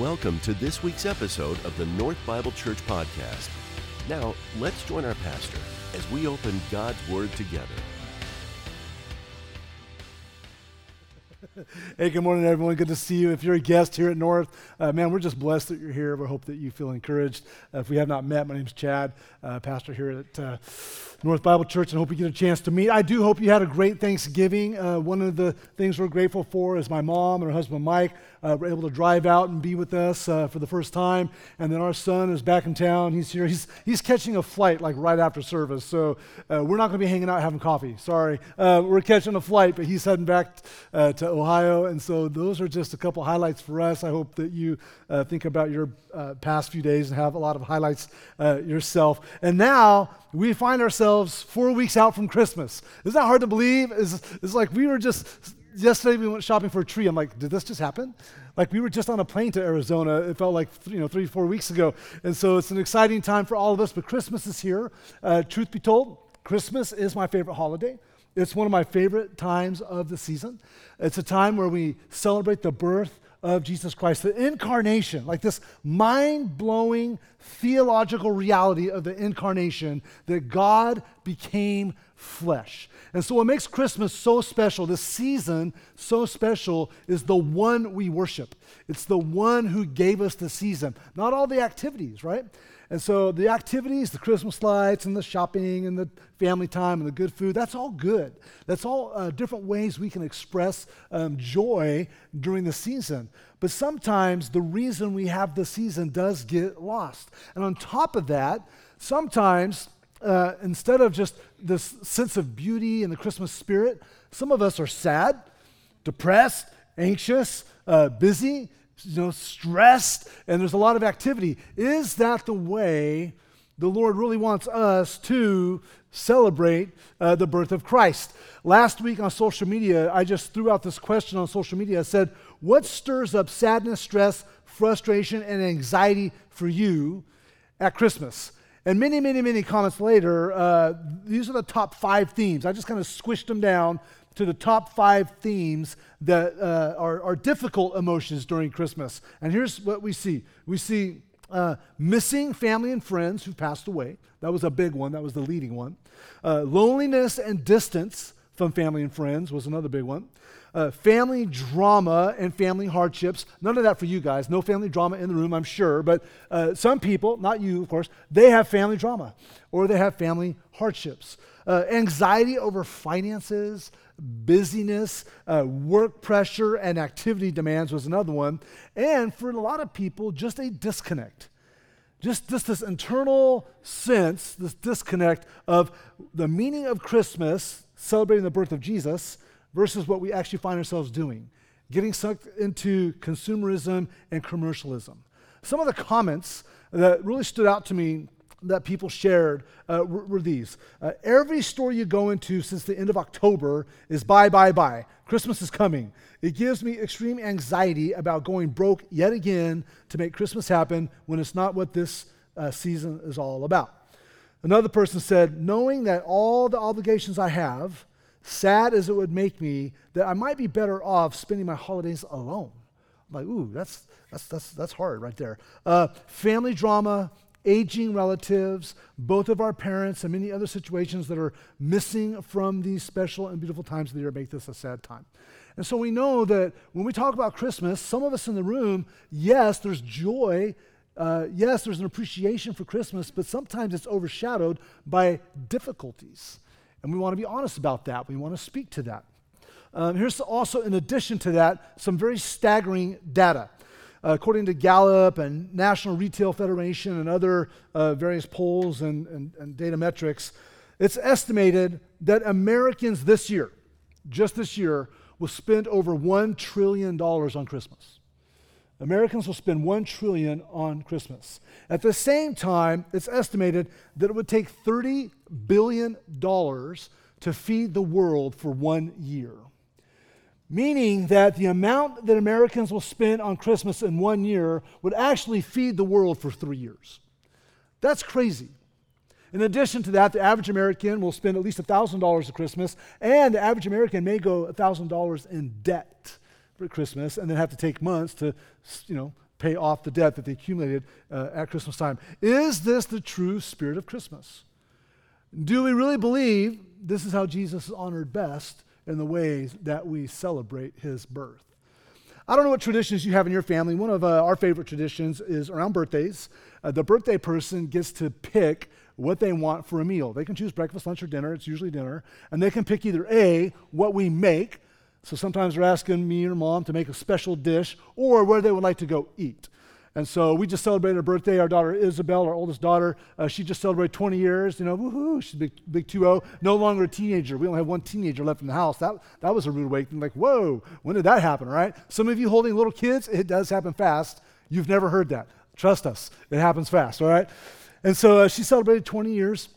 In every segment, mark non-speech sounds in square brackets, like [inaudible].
Welcome to this week's episode of the North Bible Church Podcast. Now, let's join our pastor as we open God's Word together. [laughs] Hey, good morning, everyone. Good to see you. If you're a guest here at North, uh, man, we're just blessed that you're here. We hope that you feel encouraged. Uh, if we have not met, my name's Chad, uh, pastor here at uh, North Bible Church, and hope you get a chance to meet. I do hope you had a great Thanksgiving. Uh, one of the things we're grateful for is my mom and her husband Mike uh, were able to drive out and be with us for the first time. And then our son is back in town. He's here. He's, he's catching a flight like right after service. So we're not going to be hanging out having coffee. Sorry. we're catching a flight, but he's heading back to Ohio. And so those are just a couple highlights for us. I hope that you uh, think about your uh, past few days and have a lot of highlights uh, yourself. And now we find ourselves four weeks out from Christmas. Isn't that hard to believe? It's, it's like we were just, yesterday we went shopping for a tree. I'm like, did this just happen? Like we were just on a plane to Arizona. It felt like you know three, four weeks ago. And so it's an exciting time for all of us. But Christmas is here. Uh, truth be told, Christmas is my favorite holiday. It's one of my favorite times of the season. It's a time where we celebrate the birth of Jesus Christ, the incarnation, like this mind blowing theological reality of the incarnation that God became flesh. And so, what makes Christmas so special, this season so special, is the one we worship. It's the one who gave us the season, not all the activities, right? And so the activities, the Christmas lights and the shopping and the family time and the good food, that's all good. That's all uh, different ways we can express um, joy during the season. But sometimes the reason we have the season does get lost. And on top of that, sometimes uh, instead of just this sense of beauty and the Christmas spirit, some of us are sad, depressed, anxious, uh, busy you know, stressed and there's a lot of activity. Is that the way the Lord really wants us to celebrate uh, the birth of Christ? Last week on social media, I just threw out this question on social media. I said, What stirs up sadness, stress, frustration, and anxiety for you at Christmas? And many, many, many comments later, uh, these are the top five themes. I just kind of squished them down to the top five themes that uh, are, are, difficult emotions during Christmas. And here's what we see we see uh, missing family and friends who passed away. That was a big one, that was the leading one. Uh, loneliness and distance from family and friends was another big one. Uh, family drama and family hardships. None of that for you guys. No family drama in the room, I'm sure. But uh, some people, not you, of course, they have family drama or they have family hardships. Uh, anxiety over finances, busyness, uh, work pressure, and activity demands was another one. And for a lot of people, just a disconnect. Just, just this internal sense, this disconnect of the meaning of Christmas, celebrating the birth of Jesus, versus what we actually find ourselves doing, getting sucked into consumerism and commercialism. Some of the comments that really stood out to me that people shared uh, were, were, these. Uh, every store you go into since the end of October is buy, buy, buy. Christmas is coming. It gives me extreme anxiety about going broke yet again to make Christmas happen when it's not what this uh, season is all about. Another person said, knowing that all the obligations I have, sad as it would make me, that I might be better off spending my holidays alone. I'm like, ooh, that's, that's, that's, that's hard right there. Uh, family drama, aging relatives, both of our parents, and many other situations that are missing from these special and beautiful times of the year make this a sad time. And so we know that when we talk about Christmas, some of us in the room, yes, there's joy. Uh, yes, there's an appreciation for Christmas, but sometimes it's overshadowed by difficulties. And we want to be honest about that. We want to speak to that. Um, here's also, in addition to that, some very staggering data. Uh, according to Gallup and National Retail Federation and other uh, various polls and, and, and data metrics, it's estimated that Americans this year, just this year, will spend over $1 trillion on Christmas. Americans will spend 1 trillion on Christmas. At the same time, it's estimated that it would take 30 billion dollars to feed the world for 1 year meaning that the amount that Americans will spend on Christmas in one year would actually feed the world for three years. That's crazy. In addition to that, the average American will spend at least $1,000 at Christmas, and the average American may go $1,000 in debt for Christmas and then have to take months to, you know, pay off the debt that they accumulated uh, at Christmas time. Is this the true spirit of Christmas? Do we really believe this is how Jesus is honored best in the ways that we celebrate his birth? I don't know what traditions you have in your family. One of uh, our favorite traditions is around birthdays. Uh, the birthday person gets to pick what they want for a meal. They can choose breakfast, lunch, or dinner. It's usually dinner. And they can pick either A, what we make. So sometimes they're asking me or mom to make a special dish, or where they would like to go eat. And so we just celebrated her birthday. Our daughter Isabel, our oldest daughter, uh, she just celebrated 20 years. You know, woohoo, she's big, big 2 No longer a teenager. We only have one teenager left in the house. That, that was a rude awakening. Like, whoa, when did that happen, right? Some of you holding little kids, it does happen fast. You've never heard that. Trust us, it happens fast, all right? And so uh, she celebrated 20 years.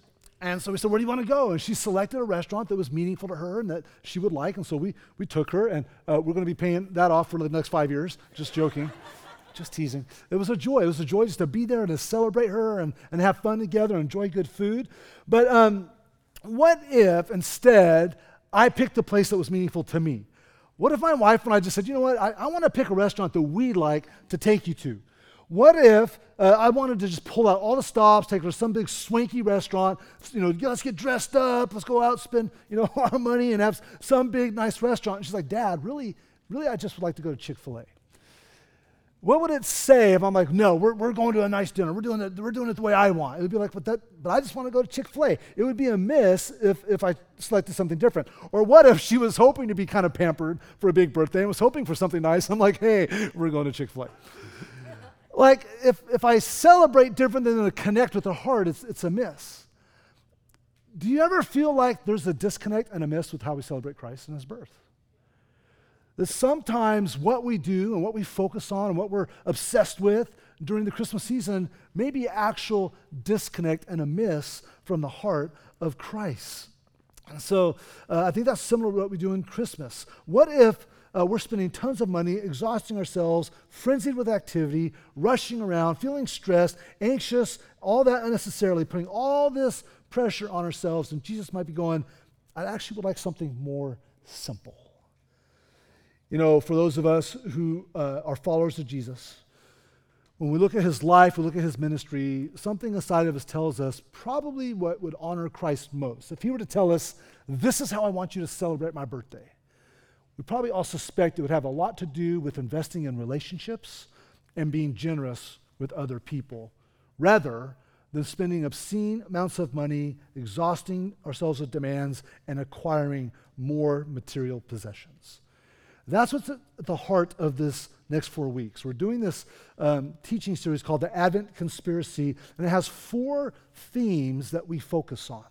And so we said, Where do you want to go? And she selected a restaurant that was meaningful to her and that she would like. And so we, we took her, and uh, we're going to be paying that off for the next five years. Just joking. Just teasing. It was a joy. It was a joy just to be there and to celebrate her and, and have fun together and enjoy good food. But um, what if instead I picked a place that was meaningful to me? What if my wife and I just said, You know what? I, I want to pick a restaurant that we like to take you to. What if uh, I wanted to just pull out all the stops, take her to some big swanky restaurant, you know, let's get dressed up, let's go out, spend, you know, [laughs] our money and have some big nice restaurant. And she's like, Dad, really, really, I just would like to go to Chick-fil-A. What would it say if I'm like, no, we're, we're going to a nice dinner. We're doing, it, we're doing it the way I want. It would be like, but, that, but I just want to go to Chick fil A. It would be a miss if, if I selected something different. Or what if she was hoping to be kind of pampered for a big birthday and was hoping for something nice? I'm like, hey, we're going to Chick fil A [laughs] like if, if I celebrate different than to connect with the heart, it's, it's a miss. Do you ever feel like there's a disconnect and a miss with how we celebrate Christ and his birth? That sometimes what we do and what we focus on and what we're obsessed with during the Christmas season may be actual disconnect and a miss from the heart of Christ. And so uh, I think that's similar to what we do in Christmas. What if uh, we're spending tons of money, exhausting ourselves, frenzied with activity, rushing around, feeling stressed, anxious, all that unnecessarily, putting all this pressure on ourselves. And Jesus might be going, I actually would like something more simple. You know, for those of us who uh, are followers of Jesus, when we look at his life, we look at his ministry, something inside of us tells us probably what would honor Christ most. If he were to tell us, This is how I want you to celebrate my birthday, we probably all suspect it would have a lot to do with investing in relationships and being generous with other people, rather than spending obscene amounts of money, exhausting ourselves with demands, and acquiring more material possessions. That's what's at the heart of this next four weeks. We're doing this um, teaching series called the Advent Conspiracy, and it has four themes that we focus on.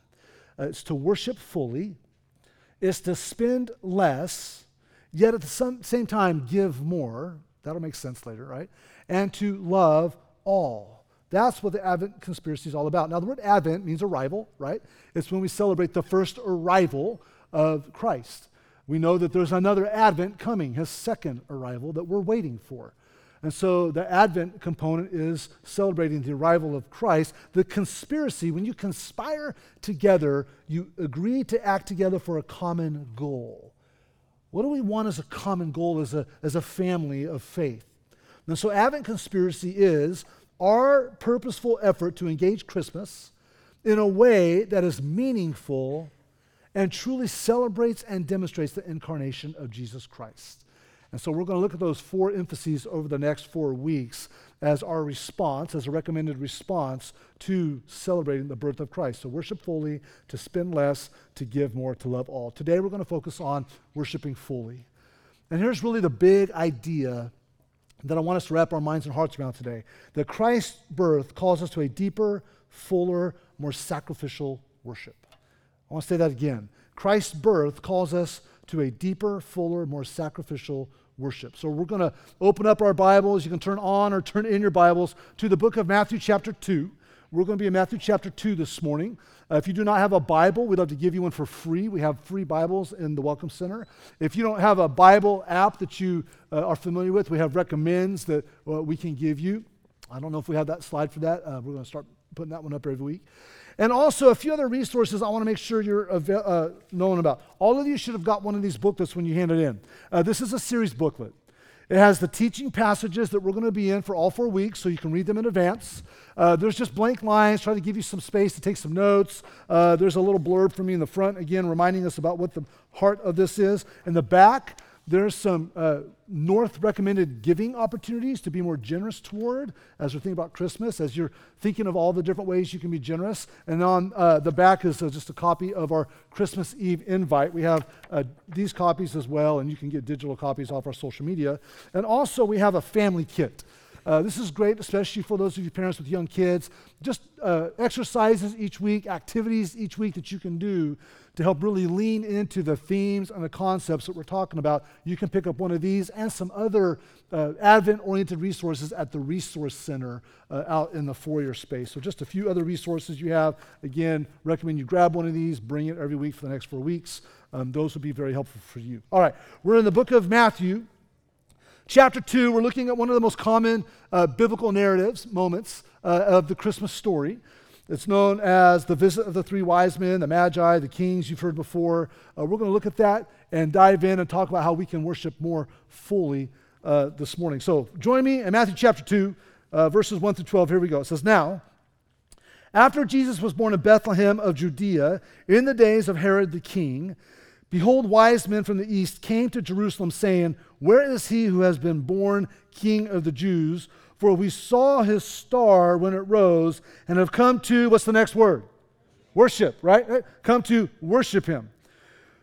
Uh, it's to worship fully, it's to spend less, yet at the same time give more. That'll make sense later, right? And to love all. That's what the Advent conspiracy is all about. Now, the word Advent means arrival, right? It's when we celebrate the first arrival of Christ. We know that there's another Advent coming, his second arrival, that we're waiting for. And so the Advent component is celebrating the arrival of Christ. The conspiracy, when you conspire together, you agree to act together for a common goal. What do we want as a common goal as a, as a family of faith? And so, Advent Conspiracy is our purposeful effort to engage Christmas in a way that is meaningful and truly celebrates and demonstrates the incarnation of Jesus Christ. And so we're going to look at those four emphases over the next four weeks as our response, as a recommended response to celebrating the birth of Christ. So worship fully, to spend less, to give more, to love all. Today we're going to focus on worshiping fully. And here's really the big idea that I want us to wrap our minds and hearts around today that Christ's birth calls us to a deeper, fuller, more sacrificial worship. I want to say that again. Christ's birth calls us to a deeper, fuller, more sacrificial worship. So we're going to open up our Bibles. You can turn on or turn in your Bibles to the book of Matthew, chapter 2. We're going to be in Matthew chapter 2 this morning. Uh, if you do not have a Bible, we'd love to give you one for free. We have free Bibles in the Welcome Center. If you don't have a Bible app that you uh, are familiar with, we have recommends that uh, we can give you. I don't know if we have that slide for that. Uh, we're going to start putting that one up every week. And also a few other resources I want to make sure you're uh, known about. All of you should have got one of these booklets when you hand it in. Uh, this is a series booklet. It has the teaching passages that we're going to be in for all four weeks, so you can read them in advance. Uh, there's just blank lines, trying to give you some space to take some notes. Uh, there's a little blurb for me in the front, again, reminding us about what the heart of this is. In the back, there's some uh, North recommended giving opportunities to be more generous toward as we're thinking about Christmas, as you're thinking of all the different ways you can be generous. And on uh, the back is uh, just a copy of our Christmas Eve invite. We have uh, these copies as well, and you can get digital copies off our social media. And also, we have a family kit. Uh, this is great, especially for those of you parents with young kids. Just uh, exercises each week, activities each week that you can do to help really lean into the themes and the concepts that we're talking about. You can pick up one of these and some other uh, Advent oriented resources at the Resource Center uh, out in the foyer space. So, just a few other resources you have. Again, recommend you grab one of these, bring it every week for the next four weeks. Um, those would be very helpful for you. All right, we're in the book of Matthew. Chapter 2, we're looking at one of the most common uh, biblical narratives, moments uh, of the Christmas story. It's known as the visit of the three wise men, the Magi, the kings you've heard before. Uh, we're going to look at that and dive in and talk about how we can worship more fully uh, this morning. So join me in Matthew chapter 2, uh, verses 1 through 12. Here we go. It says, Now, after Jesus was born in Bethlehem of Judea, in the days of Herod the king, Behold, wise men from the east came to Jerusalem, saying, Where is he who has been born king of the Jews? For we saw his star when it rose and have come to, what's the next word? Worship, right? Come to worship him.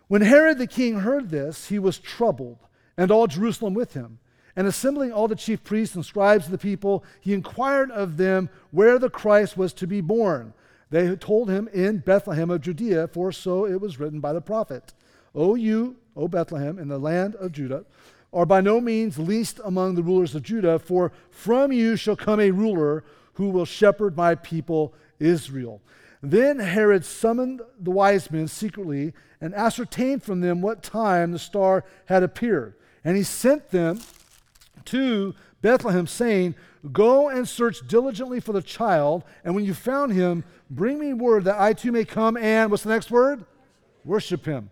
When Herod the king heard this, he was troubled, and all Jerusalem with him. And assembling all the chief priests and scribes of the people, he inquired of them where the Christ was to be born. They told him in Bethlehem of Judea, for so it was written by the prophet. O you, O Bethlehem, in the land of Judah, are by no means least among the rulers of Judah, for from you shall come a ruler who will shepherd my people Israel. Then Herod summoned the wise men secretly and ascertained from them what time the star had appeared. And he sent them to Bethlehem, saying, Go and search diligently for the child, and when you found him, bring me word that I too may come and, what's the next word? Worship him.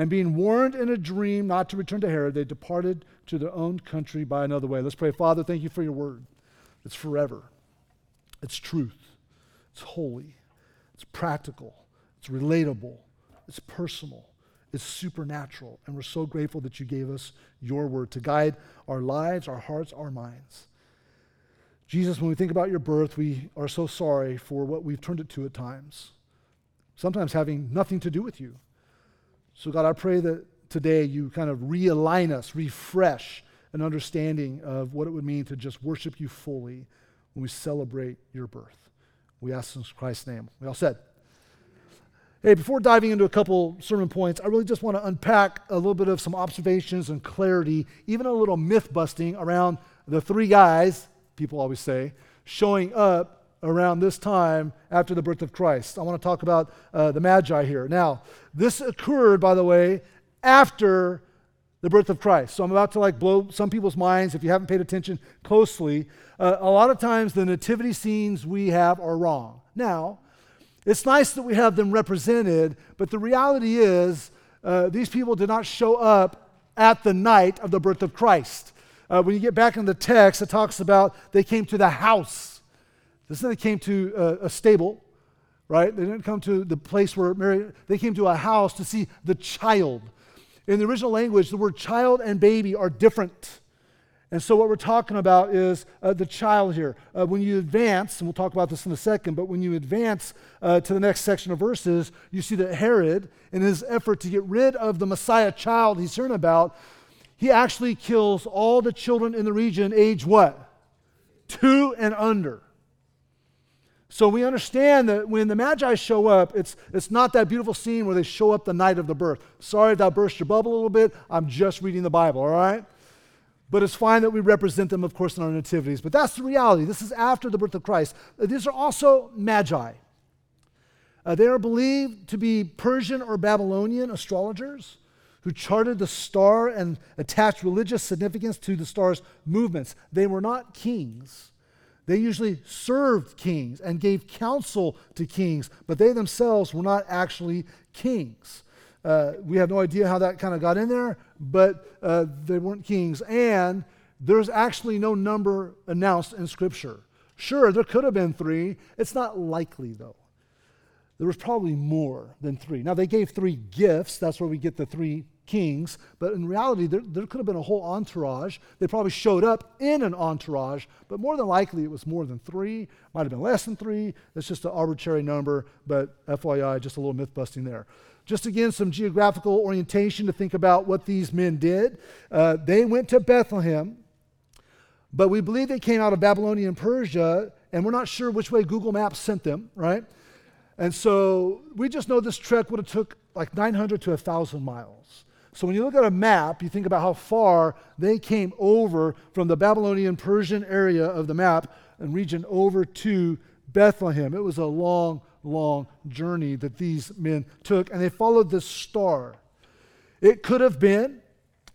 And being warned in a dream not to return to Herod, they departed to their own country by another way. Let's pray. Father, thank you for your word. It's forever, it's truth, it's holy, it's practical, it's relatable, it's personal, it's supernatural. And we're so grateful that you gave us your word to guide our lives, our hearts, our minds. Jesus, when we think about your birth, we are so sorry for what we've turned it to at times sometimes having nothing to do with you. So, God, I pray that today you kind of realign us, refresh an understanding of what it would mean to just worship you fully when we celebrate your birth. We ask in Christ's name. We all said. Hey, before diving into a couple sermon points, I really just want to unpack a little bit of some observations and clarity, even a little myth busting around the three guys, people always say, showing up around this time after the birth of Christ. I want to talk about uh, the Magi here. Now, this occurred, by the way, after the birth of Christ. So I'm about to like blow some people's minds if you haven't paid attention closely. Uh, a lot of times the nativity scenes we have are wrong. Now, it's nice that we have them represented, but the reality is uh, these people did not show up at the night of the birth of Christ. Uh, when you get back in the text, it talks about they came to the house this they came to a, a stable, right? They didn't come to the place where Mary, they came to a house to see the child. In the original language, the word child and baby are different. And so, what we're talking about is uh, the child here. Uh, when you advance, and we'll talk about this in a second, but when you advance uh, to the next section of verses, you see that Herod, in his effort to get rid of the Messiah child he's hearing about, he actually kills all the children in the region age what? Two and under. So we understand that when the Magi show up, it's, it's not that beautiful scene where they show up the night of the birth. Sorry if that burst your bubble a little bit. I'm just reading the Bible, all right? But it's fine that we represent them, of course, in our nativities. But that's the reality. This is after the birth of Christ. Uh, these are also magi. Uh, they are believed to be Persian or Babylonian astrologers who charted the star and attached religious significance to the star's movements. They were not kings. They usually served kings and gave counsel to kings, but they themselves were not actually kings. Uh, we have no idea how that kind of got in there, but uh, they weren't kings. And there's actually no number announced in Scripture. Sure, there could have been three. It's not likely, though. There was probably more than three. Now, they gave three gifts. That's where we get the three kings. But in reality, there, there could have been a whole entourage. They probably showed up in an entourage, but more than likely it was more than three. Might have been less than three. That's just an arbitrary number, but FYI, just a little myth busting there. Just again, some geographical orientation to think about what these men did. Uh, they went to Bethlehem, but we believe they came out of Babylonia and Persia, and we're not sure which way Google Maps sent them, right? And so we just know this trek would have took like 900 to 1,000 miles. So when you look at a map, you think about how far they came over from the Babylonian Persian area of the map and region over to Bethlehem. It was a long, long journey that these men took, and they followed this star. It could have been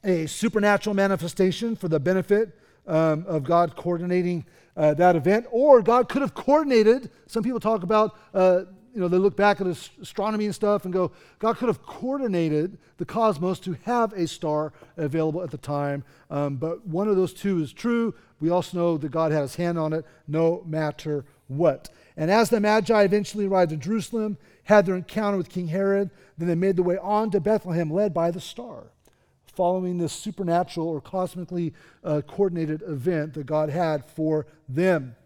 a supernatural manifestation for the benefit um, of God coordinating uh, that event, or God could have coordinated. Some people talk about, uh, you know, they look back at astronomy and stuff and go, God could have coordinated the cosmos to have a star available at the time. Um, but one of those two is true. We also know that God had his hand on it no matter what. And as the Magi eventually arrived in Jerusalem, had their encounter with King Herod, then they made their way on to Bethlehem, led by the star, following this supernatural or cosmically uh, coordinated event that God had for them.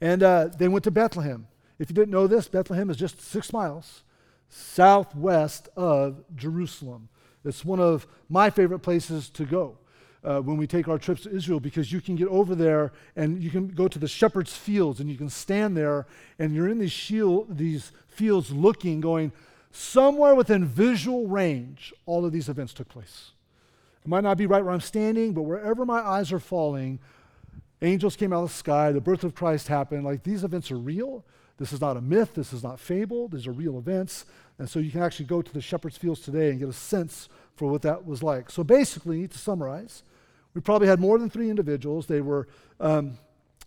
And uh, they went to Bethlehem. If you didn't know this, Bethlehem is just six miles southwest of Jerusalem. It's one of my favorite places to go uh, when we take our trips to Israel because you can get over there and you can go to the shepherd's fields and you can stand there and you're in these, shield, these fields looking, going, somewhere within visual range, all of these events took place. It might not be right where I'm standing, but wherever my eyes are falling, angels came out of the sky, the birth of Christ happened. Like these events are real. This is not a myth. This is not fable. These are real events. And so you can actually go to the shepherd's fields today and get a sense for what that was like. So basically, to summarize, we probably had more than three individuals. They were, um,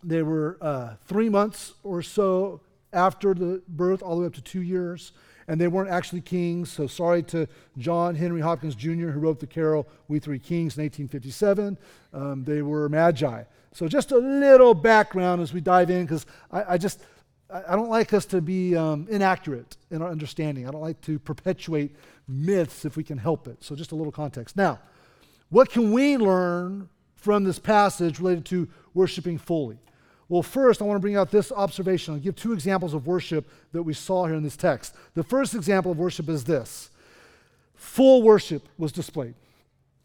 they were uh, three months or so after the birth, all the way up to two years. And they weren't actually kings. So sorry to John Henry Hopkins Jr., who wrote the carol We Three Kings in 1857. Um, they were magi. So just a little background as we dive in, because I, I, just, I don't like us to be um, inaccurate in our understanding. I don't like to perpetuate myths if we can help it. So just a little context. Now, what can we learn from this passage related to worshiping fully? Well, first, I want to bring out this observation. I'll give two examples of worship that we saw here in this text. The first example of worship is this full worship was displayed.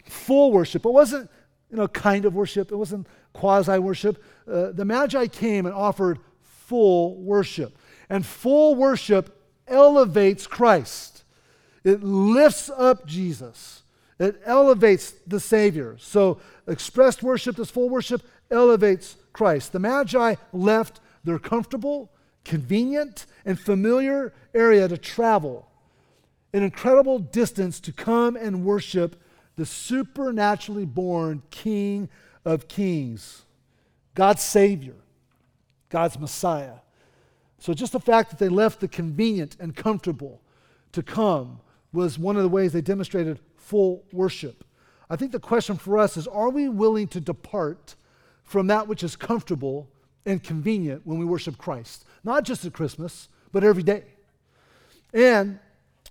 Full worship. It wasn't, you know, kind of worship, it wasn't quasi worship. Uh, the Magi came and offered full worship. And full worship elevates Christ, it lifts up Jesus. It elevates the Savior. So, expressed worship, this full worship, elevates Christ. The Magi left their comfortable, convenient, and familiar area to travel an incredible distance to come and worship the supernaturally born King of Kings, God's Savior, God's Messiah. So, just the fact that they left the convenient and comfortable to come was one of the ways they demonstrated full worship. I think the question for us is are we willing to depart from that which is comfortable and convenient when we worship Christ? Not just at Christmas, but every day. And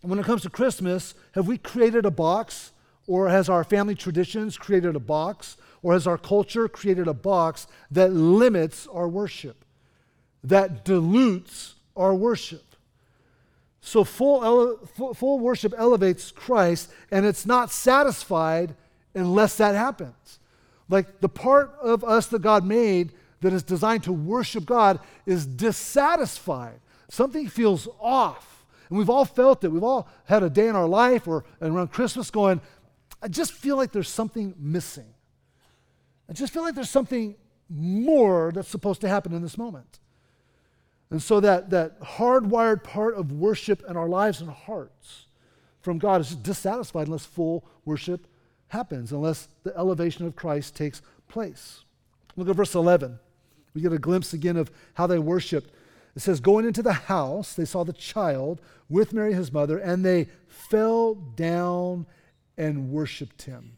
when it comes to Christmas, have we created a box, or has our family traditions created a box, or has our culture created a box that limits our worship, that dilutes our worship? So full, ele- full worship elevates Christ, and it's not satisfied unless that happens. Like the part of us that God made that is designed to worship God is dissatisfied. Something feels off. And we've all felt it. We've all had a day in our life or around Christmas going, I just feel like there's something missing. I just feel like there's something more that's supposed to happen in this moment. And so that, that hardwired part of worship in our lives and hearts from God is dissatisfied unless full worship happens, unless the elevation of Christ takes place. Look at verse 11. We get a glimpse again of how they worshiped. It says, Going into the house, they saw the child with Mary, his mother, and they fell down and worshiped him.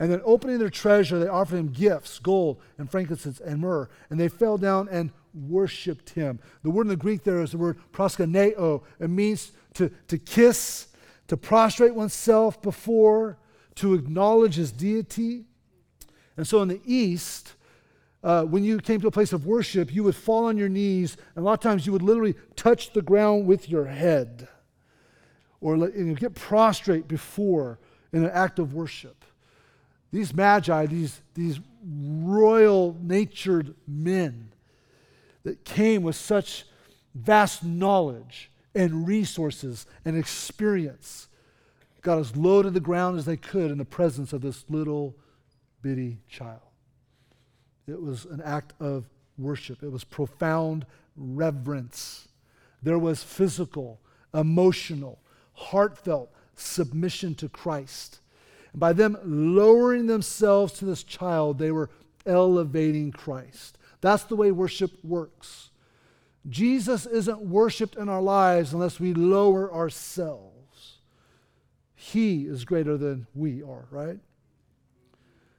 And then, opening their treasure, they offered him gifts gold and frankincense and myrrh. And they fell down and worshiped him. The word in the Greek there is the word proskuneo. It means to, to kiss, to prostrate oneself before, to acknowledge his deity. And so in the East, uh, when you came to a place of worship, you would fall on your knees, and a lot of times you would literally touch the ground with your head or you know, get prostrate before in an act of worship. These magi, these, these royal natured men that came with such vast knowledge and resources and experience, got as low to the ground as they could in the presence of this little bitty child. It was an act of worship, it was profound reverence. There was physical, emotional, heartfelt submission to Christ. And by them lowering themselves to this child, they were elevating Christ. That's the way worship works. Jesus isn't worshiped in our lives unless we lower ourselves. He is greater than we are, right?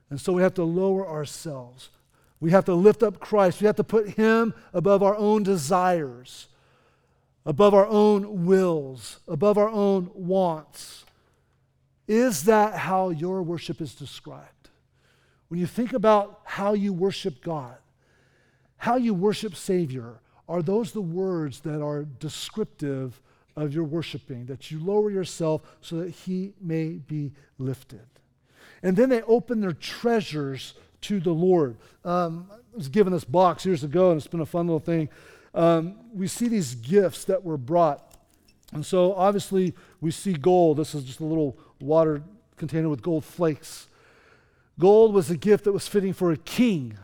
And so we have to lower ourselves. We have to lift up Christ. We have to put Him above our own desires, above our own wills, above our own wants. Is that how your worship is described? When you think about how you worship God, how you worship Savior, are those the words that are descriptive of your worshiping, that you lower yourself so that He may be lifted? And then they open their treasures to the Lord. Um, I was given this box years ago, and it's been a fun little thing. Um, we see these gifts that were brought. And so obviously we see gold. This is just a little water container with gold flakes. Gold was a gift that was fitting for a king.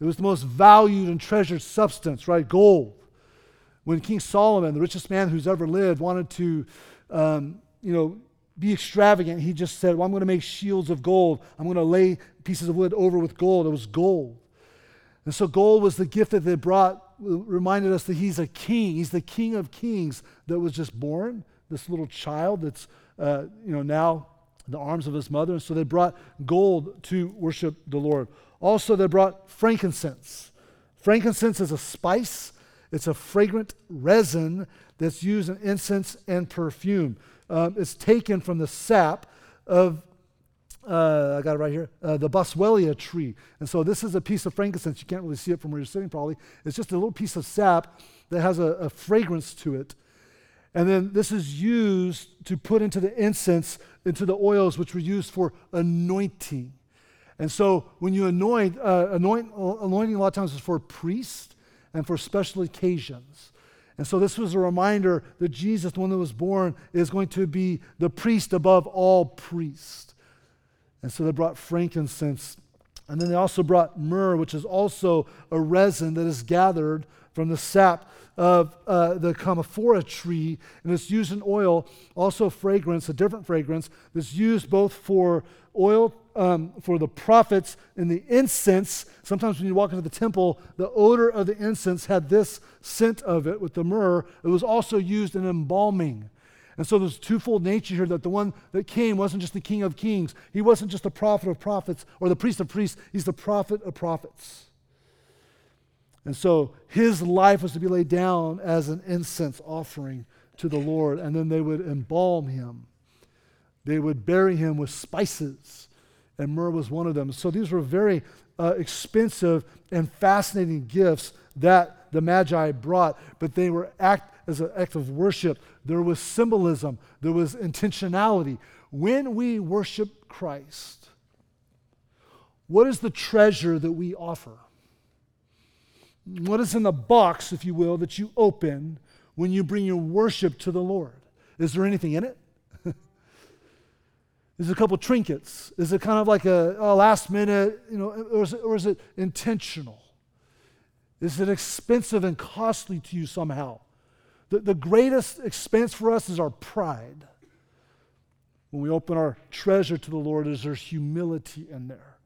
It was the most valued and treasured substance, right? Gold. When King Solomon, the richest man who's ever lived, wanted to, um, you know, be extravagant, he just said, Well, I'm going to make shields of gold. I'm going to lay pieces of wood over with gold. It was gold. And so gold was the gift that they brought, reminded us that he's a king. He's the king of kings that was just born, this little child that's, uh, you know, now in the arms of his mother. And so they brought gold to worship the Lord. Also, they brought frankincense. Frankincense is a spice, it's a fragrant resin that's used in incense and perfume. Um, it's taken from the sap of uh, I got it right here, uh, the boswellia tree. And so this is a piece of frankincense. You can't really see it from where you're sitting, probably. It's just a little piece of sap that has a, a fragrance to it. And then this is used to put into the incense, into the oils, which were used for anointing. And so when you anoint, uh, anoint anointing a lot of times is for priests and for special occasions. And so this was a reminder that Jesus, the one that was born, is going to be the priest above all priests. And so they brought frankincense. And then they also brought myrrh, which is also a resin that is gathered from the sap of uh, the commiphora tree. And it's used in oil, also fragrance, a different fragrance, that's used both for oil um, for the prophets and the incense. Sometimes when you walk into the temple, the odor of the incense had this scent of it with the myrrh. It was also used in embalming. And so there's a twofold nature here that the one that came wasn't just the king of kings, he wasn't just the prophet of prophets or the priest of priests, he's the prophet of prophets. And so his life was to be laid down as an incense offering to the Lord, and then they would embalm him. They would bury him with spices, and myrrh was one of them. So these were very uh, expensive and fascinating gifts that the Magi brought, but they were act as an act of worship there was symbolism, there was intentionality. When we worship Christ, what is the treasure that we offer? What is in the box, if you will, that you open when you bring your worship to the Lord? Is there anything in it? Is it a couple trinkets? Is it kind of like a, a last minute, you know, or is, it, or is it intentional? Is it expensive and costly to you somehow? The, the greatest expense for us is our pride. When we open our treasure to the Lord, is there's humility in there.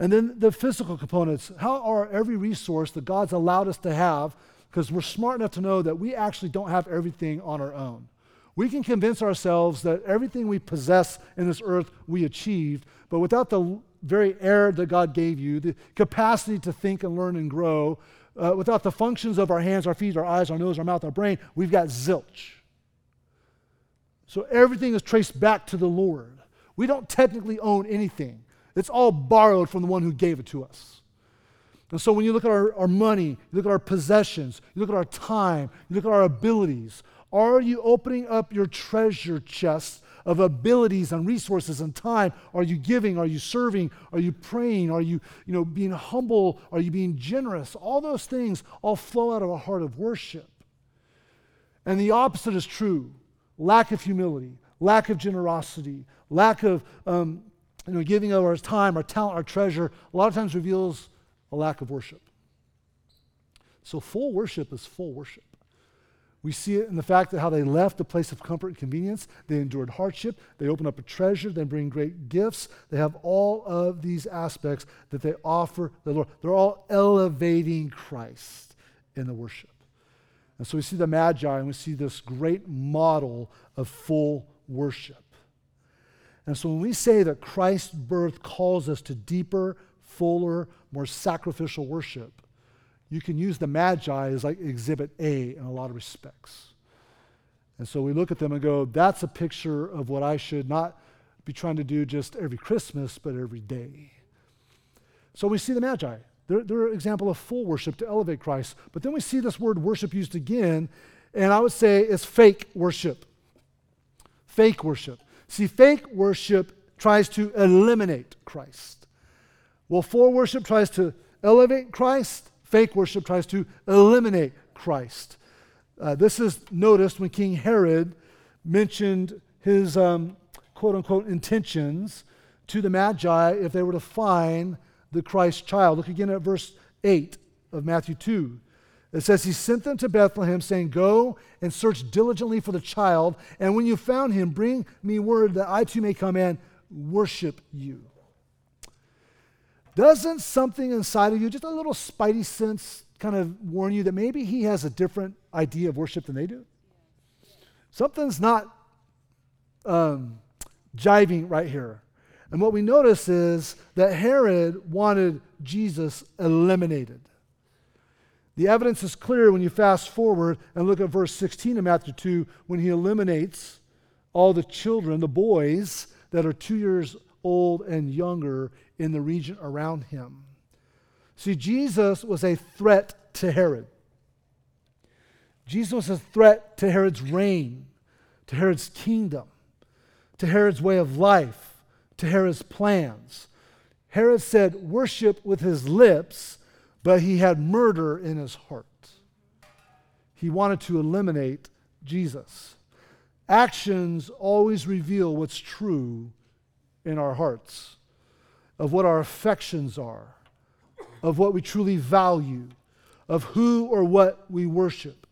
And then the physical components. How are every resource that God's allowed us to have, because we're smart enough to know that we actually don't have everything on our own. We can convince ourselves that everything we possess in this earth we achieved, but without the very air that God gave you, the capacity to think and learn and grow, uh, without the functions of our hands, our feet, our eyes, our nose, our mouth, our brain, we've got zilch. So everything is traced back to the Lord. We don't technically own anything, it's all borrowed from the one who gave it to us. And so when you look at our, our money, you look at our possessions, you look at our time, you look at our abilities, are you opening up your treasure chest of abilities and resources and time? Are you giving? Are you serving? Are you praying? Are you, you know, being humble? Are you being generous? All those things all flow out of a heart of worship. And the opposite is true lack of humility, lack of generosity, lack of um, you know, giving of our time, our talent, our treasure, a lot of times reveals a lack of worship. So full worship is full worship. We see it in the fact that how they left a place of comfort and convenience. They endured hardship. They open up a treasure. They bring great gifts. They have all of these aspects that they offer the Lord. They're all elevating Christ in the worship. And so we see the Magi and we see this great model of full worship. And so when we say that Christ's birth calls us to deeper, fuller, more sacrificial worship, you can use the Magi as like exhibit A in a lot of respects. And so we look at them and go, that's a picture of what I should not be trying to do just every Christmas, but every day. So we see the Magi. They're, they're an example of full worship to elevate Christ. But then we see this word worship used again, and I would say it's fake worship. Fake worship. See, fake worship tries to eliminate Christ. Well, full worship tries to elevate Christ, Fake worship tries to eliminate Christ. Uh, this is noticed when King Herod mentioned his um, quote unquote intentions to the Magi if they were to find the Christ child. Look again at verse 8 of Matthew 2. It says, He sent them to Bethlehem, saying, Go and search diligently for the child, and when you found him, bring me word that I too may come and worship you. Doesn't something inside of you, just a little spidey sense, kind of warn you that maybe he has a different idea of worship than they do? Something's not um, jiving right here. And what we notice is that Herod wanted Jesus eliminated. The evidence is clear when you fast forward and look at verse 16 of Matthew 2 when he eliminates all the children, the boys that are two years old and younger in the region around him. See, Jesus was a threat to Herod. Jesus was a threat to Herod's reign, to Herod's kingdom, to Herod's way of life, to Herod's plans. Herod said worship with his lips, but he had murder in his heart. He wanted to eliminate Jesus. Actions always reveal what's true in our hearts of what our affections are, of what we truly value, of who or what we worship.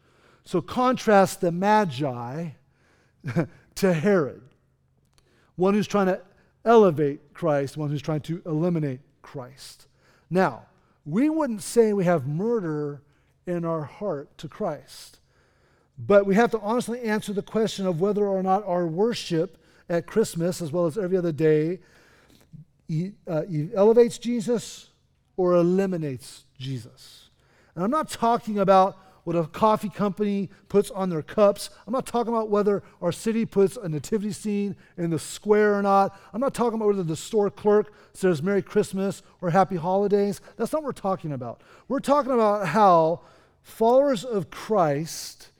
So contrast the Magi [laughs] to Herod, one who's trying to elevate Christ, one who's trying to eliminate Christ. Now, we wouldn't say we have murder in our heart to Christ, but we have to honestly answer the question of whether or not our worship at Christmas, as well as every other day, uh, elevates Jesus or eliminates Jesus. And I'm not talking about what a coffee company puts on their cups. I'm not talking about whether our city puts a nativity scene in the square or not. I'm not talking about whether the store clerk says Merry Christmas or Happy Holidays. That's not what we're talking about. We're talking about how followers of Christ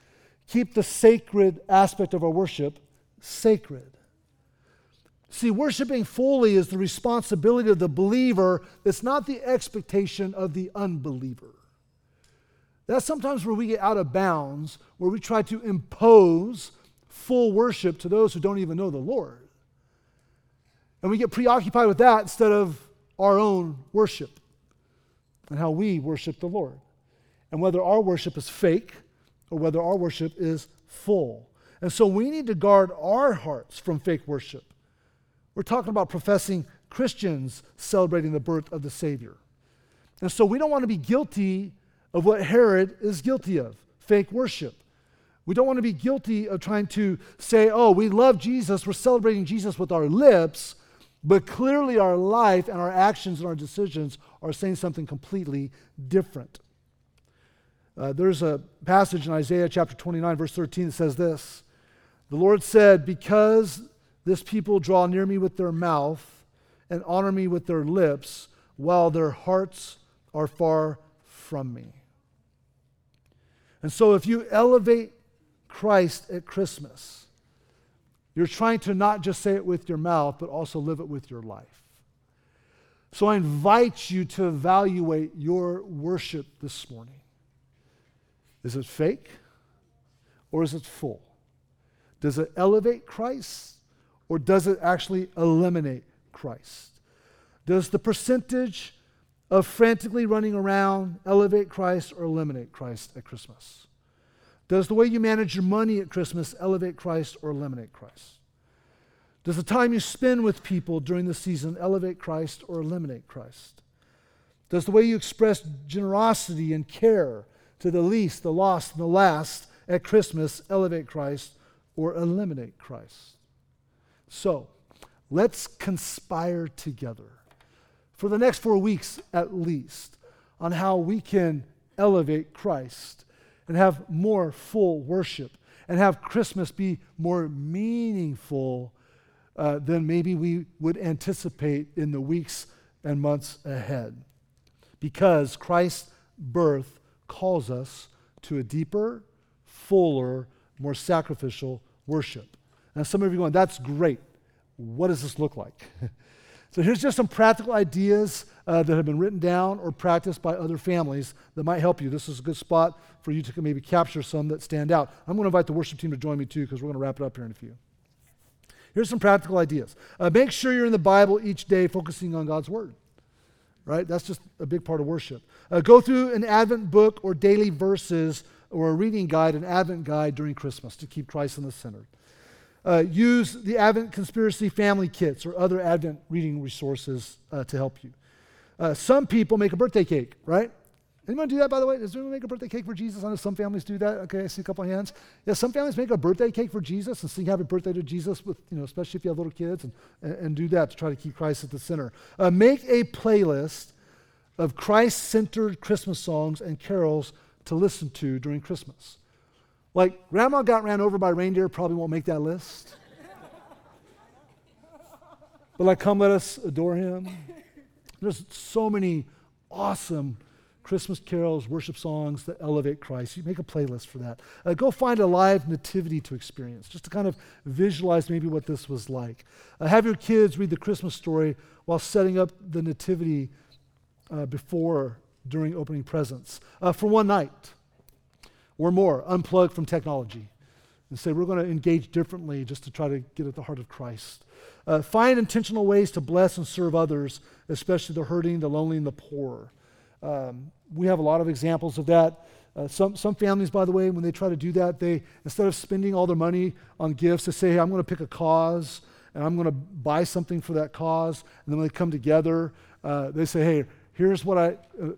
keep the sacred aspect of our worship sacred. See, worshiping fully is the responsibility of the believer, it's not the expectation of the unbeliever. That's sometimes where we get out of bounds, where we try to impose full worship to those who don't even know the Lord. And we get preoccupied with that instead of our own worship and how we worship the Lord. And whether our worship is fake or whether our worship is full. And so we need to guard our hearts from fake worship. We're talking about professing Christians celebrating the birth of the Savior. And so we don't want to be guilty of what Herod is guilty of fake worship. We don't want to be guilty of trying to say, oh, we love Jesus, we're celebrating Jesus with our lips, but clearly our life and our actions and our decisions are saying something completely different. Uh, there's a passage in Isaiah chapter 29, verse 13 that says this The Lord said, Because this people draw near me with their mouth and honor me with their lips, while their hearts are far from me. And so, if you elevate Christ at Christmas, you're trying to not just say it with your mouth, but also live it with your life. So, I invite you to evaluate your worship this morning. Is it fake or is it full? Does it elevate Christ or does it actually eliminate Christ? Does the percentage of frantically running around elevate Christ or eliminate Christ at Christmas? Does the way you manage your money at Christmas elevate Christ or eliminate Christ? Does the time you spend with people during the season elevate Christ or eliminate Christ? Does the way you express generosity and care to the least, the lost, and the last at Christmas elevate Christ or eliminate Christ? So, let's conspire together for the next four weeks at least on how we can elevate Christ and have more full worship and have Christmas be more meaningful uh, than maybe we would anticipate in the weeks and months ahead. Because Christ's birth calls us to a deeper, fuller, more sacrificial worship. And some of you are going, that's great. What does this look like? [laughs] So here's just some practical ideas uh, that have been written down or practiced by other families that might help you. This is a good spot for you to maybe capture some that stand out. I'm going to invite the worship team to join me too because we're going to wrap it up here in a few. Here's some practical ideas. Uh, make sure you're in the Bible each day focusing on God's Word. Right? That's just a big part of worship. Uh, go through an Advent book or daily verses or a reading guide, an Advent guide during Christmas to keep Christ in the center. Uh, use the Advent Conspiracy family kits or other Advent reading resources uh, to help you. Uh, some people make a birthday cake, right? Anyone do that, by the way? Does anyone make a birthday cake for Jesus? I know some families do that. Okay, I see a couple of hands. Yeah, some families make a birthday cake for Jesus and sing happy birthday to Jesus with, you know, especially if you have little kids and, and, and do that to try to keep Christ at the center. Uh, make a playlist of Christ-centered Christmas songs and carols to listen to during Christmas. Like, grandma got ran over by reindeer probably won't make that list. but like, come let us adore him. There's so many awesome Christmas carols, worship songs that elevate Christ. You make a playlist for that. Uh, go find a live nativity to experience, just to kind of visualize maybe what this was like. Uh, have your kids read the Christmas story while setting up the nativity uh, before, during opening presents uh, for one night or more, unplug from technology and say, we're going to engage differently just to try to get at the heart of Christ. Uh, find intentional ways to bless and serve others, especially the hurting, the lonely, and the poor. Um, we have a lot of examples of that. Uh, some, some families, by the way, when they try to do that, they instead of spending all their money on gifts, they say, hey, I'm going to pick a cause and I'm going to buy something for that cause. And then when they come together, uh, they say, hey, here's what I, uh,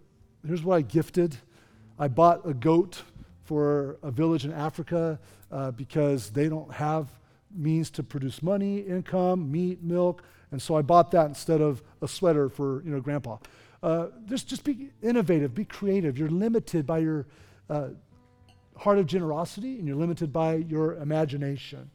here's what I gifted. I bought a goat for a village in Africa uh, because they don't have means to produce money, income, meat, milk, and so I bought that instead of a sweater for you know grandpa. Uh, just just be innovative, be creative. You're limited by your uh, heart of generosity, and you're limited by your imagination.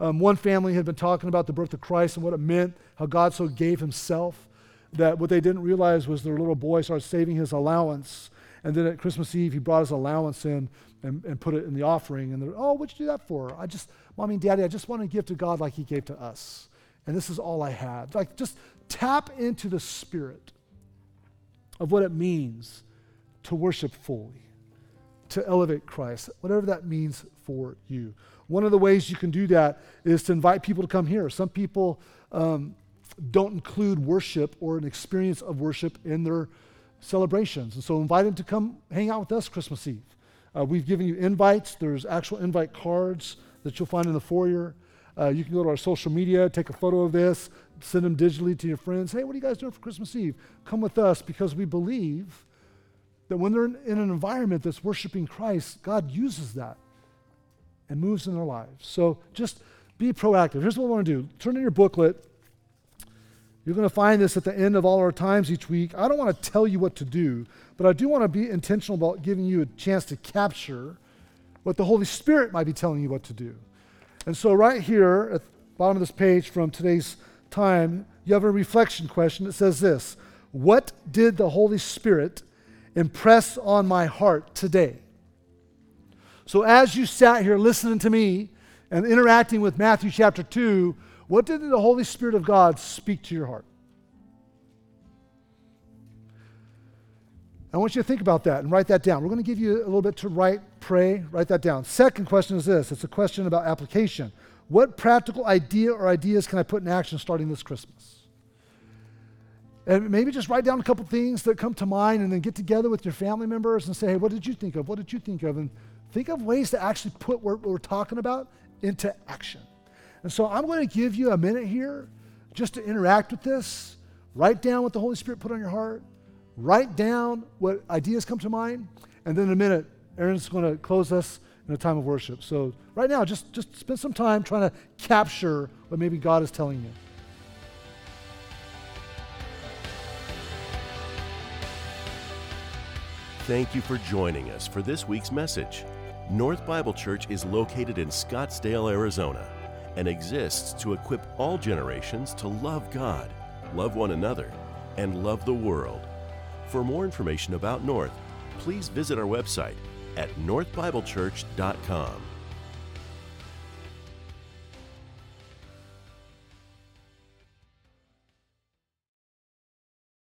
Um, one family had been talking about the birth of Christ and what it meant, how God so gave Himself. That what they didn't realize was their little boy started saving his allowance and then at Christmas Eve, he brought his allowance in and, and put it in the offering. And they're, oh, what'd you do that for? I just, mommy and daddy, I just want to give to God like he gave to us. And this is all I had. Like, just tap into the spirit of what it means to worship fully, to elevate Christ, whatever that means for you. One of the ways you can do that is to invite people to come here. Some people, um, don't include worship or an experience of worship in their celebrations. And so invite them to come hang out with us Christmas Eve. Uh, we've given you invites. There's actual invite cards that you'll find in the foyer. Uh, you can go to our social media, take a photo of this, send them digitally to your friends. Hey, what are you guys doing for Christmas Eve? Come with us because we believe that when they're in, in an environment that's worshiping Christ, God uses that and moves in their lives. So just be proactive. Here's what we want to do turn in your booklet. You're going to find this at the end of all our times each week. I don't want to tell you what to do, but I do want to be intentional about giving you a chance to capture what the Holy Spirit might be telling you what to do. And so, right here at the bottom of this page from today's time, you have a reflection question that says this What did the Holy Spirit impress on my heart today? So, as you sat here listening to me and interacting with Matthew chapter 2, what did the Holy Spirit of God speak to your heart? I want you to think about that and write that down. We're going to give you a little bit to write, pray, write that down. Second question is this it's a question about application. What practical idea or ideas can I put in action starting this Christmas? And maybe just write down a couple things that come to mind and then get together with your family members and say, hey, what did you think of? What did you think of? And think of ways to actually put what we're talking about into action. And so I'm going to give you a minute here just to interact with this. Write down what the Holy Spirit put on your heart write down what ideas come to mind, and then in a minute, Aaron's going to close us in a time of worship. So right now, just, just spend some time trying to capture what maybe God is telling you. Thank you for joining us for this week's message. North Bible Church is located in Scottsdale, Arizona, and exists to equip all generations to love God, love one another, and love the world. For more information about North, please visit our website at northbiblechurch.com.